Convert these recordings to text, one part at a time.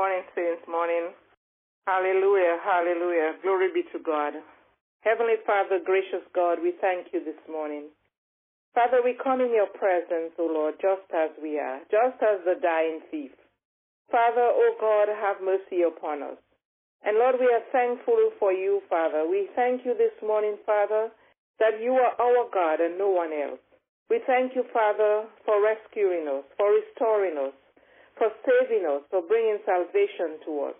morning, saints. Morning. Hallelujah. Hallelujah. Glory be to God. Heavenly Father, gracious God, we thank you this morning. Father, we come in your presence, O Lord, just as we are, just as the dying thief. Father, O God, have mercy upon us. And Lord, we are thankful for you, Father. We thank you this morning, Father, that you are our God and no one else. We thank you, Father, for rescuing us, for restoring us, for saving us, for bringing salvation to us,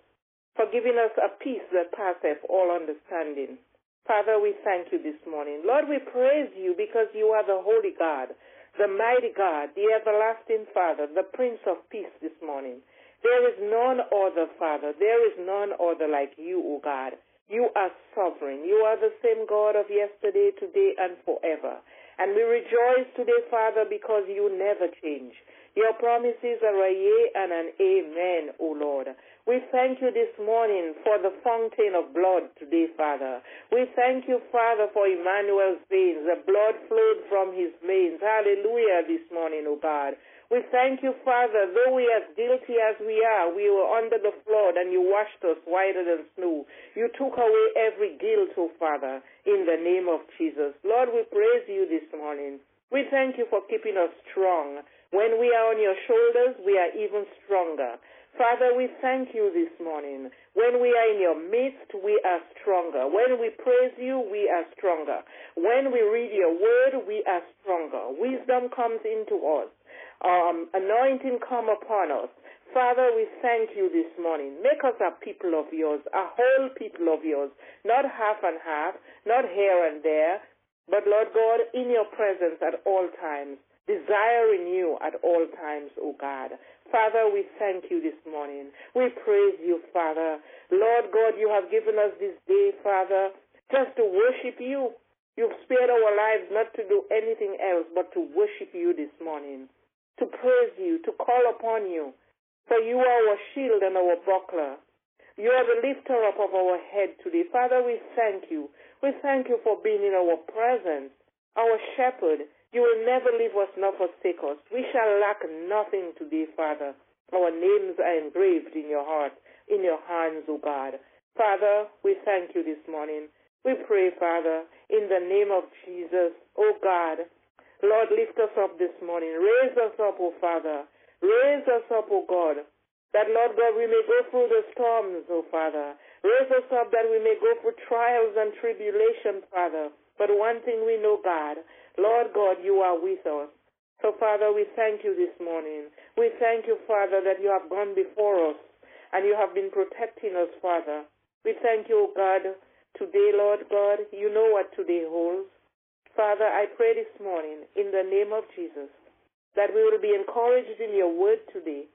for giving us a peace that passeth all understanding. Father, we thank you this morning. Lord, we praise you because you are the holy God, the mighty God, the everlasting Father, the Prince of Peace this morning. There is none other, Father. There is none other like you, O God. You are sovereign. You are the same God of yesterday, today, and forever. And we rejoice today, Father, because you never change. Your promises are a yea and an amen, O Lord. We thank you this morning for the fountain of blood today, Father. We thank you, Father, for Emmanuel's veins. The blood flowed from his veins. Hallelujah this morning, O God. We thank you, Father, though we as guilty as we are, we were under the flood and you washed us whiter than snow. You took away every guilt, O Father, in the name of Jesus. Lord, we praise you this morning. We thank you for keeping us strong. When we are on your shoulders, we are even stronger. Father, we thank you this morning. When we are in your midst, we are stronger. When we praise you, we are stronger. When we read your word, we are stronger. Wisdom comes into us. Um, anointing come upon us. Father, we thank you this morning. Make us a people of yours, a whole people of yours, not half and half, not here and there, but Lord God, in your presence at all times desiring you at all times, O God. Father, we thank you this morning. We praise you, Father. Lord God, you have given us this day, Father, just to worship you. You've spared our lives not to do anything else but to worship you this morning, to praise you, to call upon you. For you are our shield and our buckler. You are the lifter up of our head today. Father, we thank you. We thank you for being in our presence, our shepherd, you will never leave us nor forsake us. We shall lack nothing today, Father. Our names are engraved in your heart, in your hands, O God. Father, we thank you this morning. We pray, Father, in the name of Jesus, O God. Lord, lift us up this morning. Raise us up, O Father. Raise us up, O God. That, Lord God, we may go through the storms, O Father. Raise us up that we may go through trials and tribulation, Father. But one thing we know, God, Lord God, you are with us. So, Father, we thank you this morning. We thank you, Father, that you have gone before us and you have been protecting us, Father. We thank you, O God, today, Lord God. You know what today holds. Father, I pray this morning in the name of Jesus that we will be encouraged in your word today.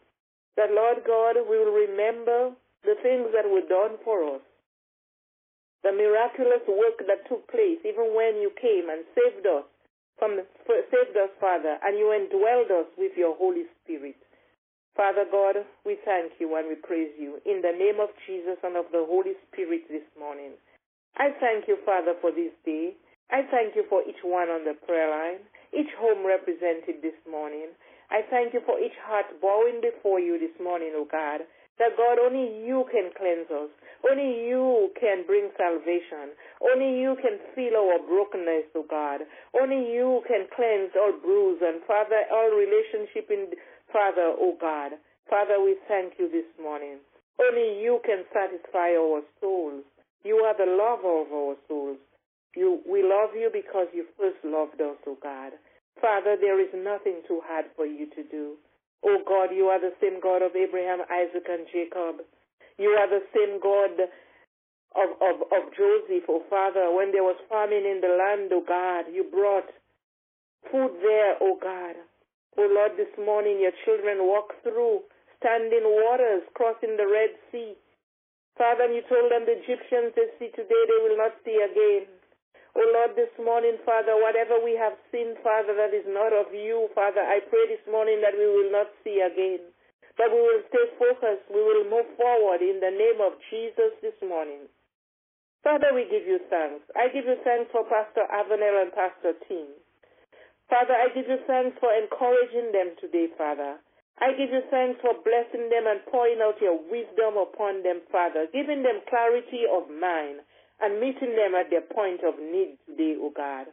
That, Lord God, we will remember the things that were done for us the miraculous work that took place even when you came and saved us from saved us, Father, and you indwelled us with your Holy Spirit. Father God, we thank you and we praise you in the name of Jesus and of the Holy Spirit this morning. I thank you, Father, for this day. I thank you for each one on the prayer line, each home represented this morning. I thank you for each heart bowing before you this morning, O God. That God, only you can cleanse us. Only you can bring salvation. Only you can feel our brokenness, O God. Only you can cleanse all bruise and Father, all relationship in Father, O God. Father, we thank you this morning. Only you can satisfy our souls. You are the lover of our souls. You, we love you because you first loved us, O God. Father, there is nothing too hard for you to do. Oh God, you are the same God of Abraham, Isaac, and Jacob. You are the same God of, of, of Joseph, oh Father. When there was famine in the land, oh God, you brought food there, oh God. Oh Lord, this morning your children walk through standing waters, crossing the Red Sea. Father, you told them the Egyptians they see today, they will not see again. Oh Lord, this morning, Father, whatever we have seen, Father, that is not of you, Father, I pray this morning that we will not see again. That we will stay focused. We will move forward in the name of Jesus this morning. Father, we give you thanks. I give you thanks for Pastor Avenel and Pastor Tim. Father, I give you thanks for encouraging them today, Father. I give you thanks for blessing them and pouring out your wisdom upon them, Father, giving them clarity of mind and meeting them at their point of need today, O God.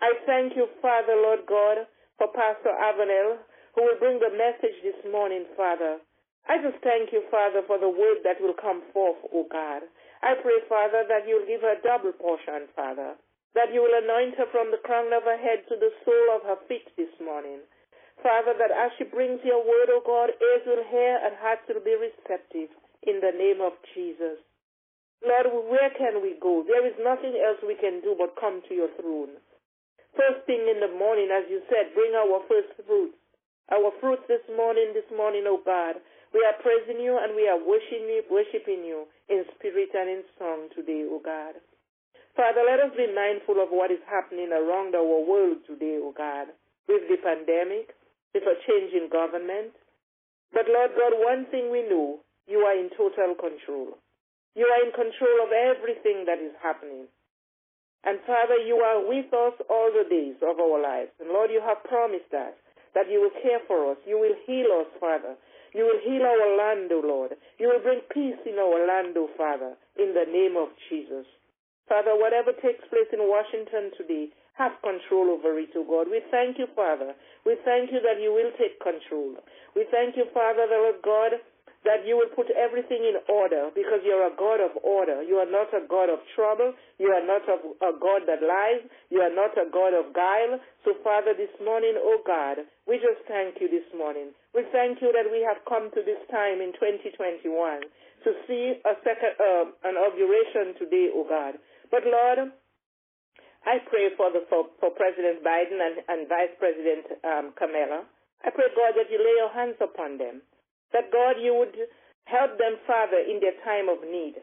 I thank you, Father, Lord God, for Pastor Avenel, who will bring the message this morning, Father. I just thank you, Father, for the word that will come forth, O God. I pray, Father, that you'll give her double portion, Father, that you will anoint her from the crown of her head to the sole of her feet this morning. Father, that as she brings your word, O God, ears will hear and hearts will be receptive in the name of Jesus. Lord, where can we go? There is nothing else we can do but come to your throne. First thing in the morning, as you said, bring our first fruits. Our fruits this morning, this morning, O God. We are praising you and we are worshiping you, worshiping you in spirit and in song today, O God. Father, let us be mindful of what is happening around our world today, O God, with the pandemic, with a change in government. But Lord God, one thing we know, you are in total control. You are in control of everything that is happening. And Father, you are with us all the days of our lives. And Lord, you have promised us that you will care for us. You will heal us, Father. You will heal our land, O Lord. You will bring peace in our land, O Father, in the name of Jesus. Father, whatever takes place in Washington today, have control over it, O God. We thank you, Father. We thank you that you will take control. We thank you, Father, the Lord God, that you will put everything in order because you're a God of order. You are not a God of trouble. You are not a, a, God that lies. You are not a God of guile. So, Father, this morning, oh God, we just thank you this morning. We thank you that we have come to this time in 2021 to see a second, uh, an inauguration today, oh God. But Lord, I pray for the for, for President Biden and, and Vice President um, Kamala. I pray, God, that you lay your hands upon them. That, God, you would help them, Father, in their time of need.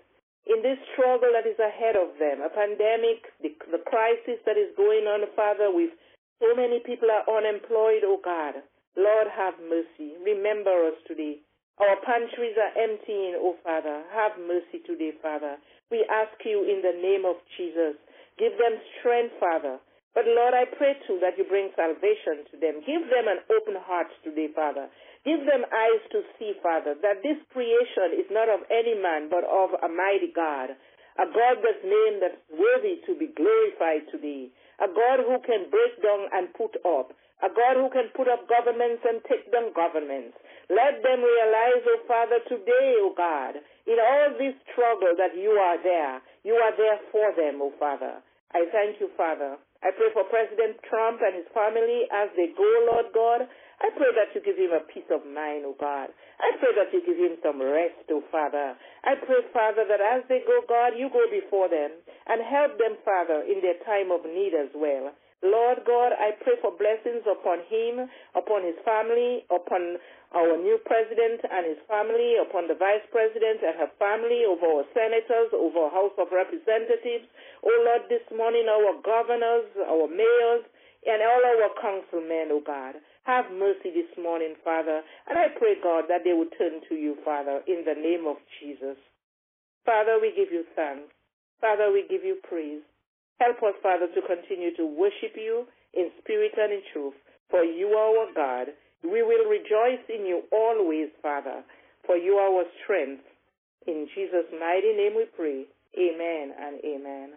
In this struggle that is ahead of them, a pandemic, the, the crisis that is going on, Father, with so many people are unemployed, oh God. Lord, have mercy. Remember us today. Our pantries are emptying, oh Father. Have mercy today, Father. We ask you in the name of Jesus Give them strength, Father. But Lord, I pray too that you bring salvation to them. Give them an open heart today, Father. Give them eyes to see, Father, that this creation is not of any man, but of a mighty God. A God that's named that's worthy to be glorified today. A God who can break down and put up. A God who can put up governments and take down governments. Let them realize, oh Father, today, oh God, in all this struggle that you are there. You are there for them, oh Father. I thank you, Father. I pray for President Trump and his family as they go, Lord God. I pray that you give him a peace of mind, oh God. I pray that you give him some rest, oh Father. I pray, Father, that as they go, God, you go before them and help them, Father, in their time of need as well. Lord God, I pray for blessings upon him, upon his family, upon our new president and his family, upon the vice president and her family, over our senators, over our House of Representatives. Oh Lord, this morning our governors, our mayors, and all our councilmen, oh God. Have mercy this morning, Father. And I pray, God, that they will turn to you, Father, in the name of Jesus. Father, we give you thanks. Father, we give you praise. Help us, Father, to continue to worship you in spirit and in truth, for you are our God. We will rejoice in you always, Father, for you are our strength. In Jesus' mighty name we pray. Amen and amen.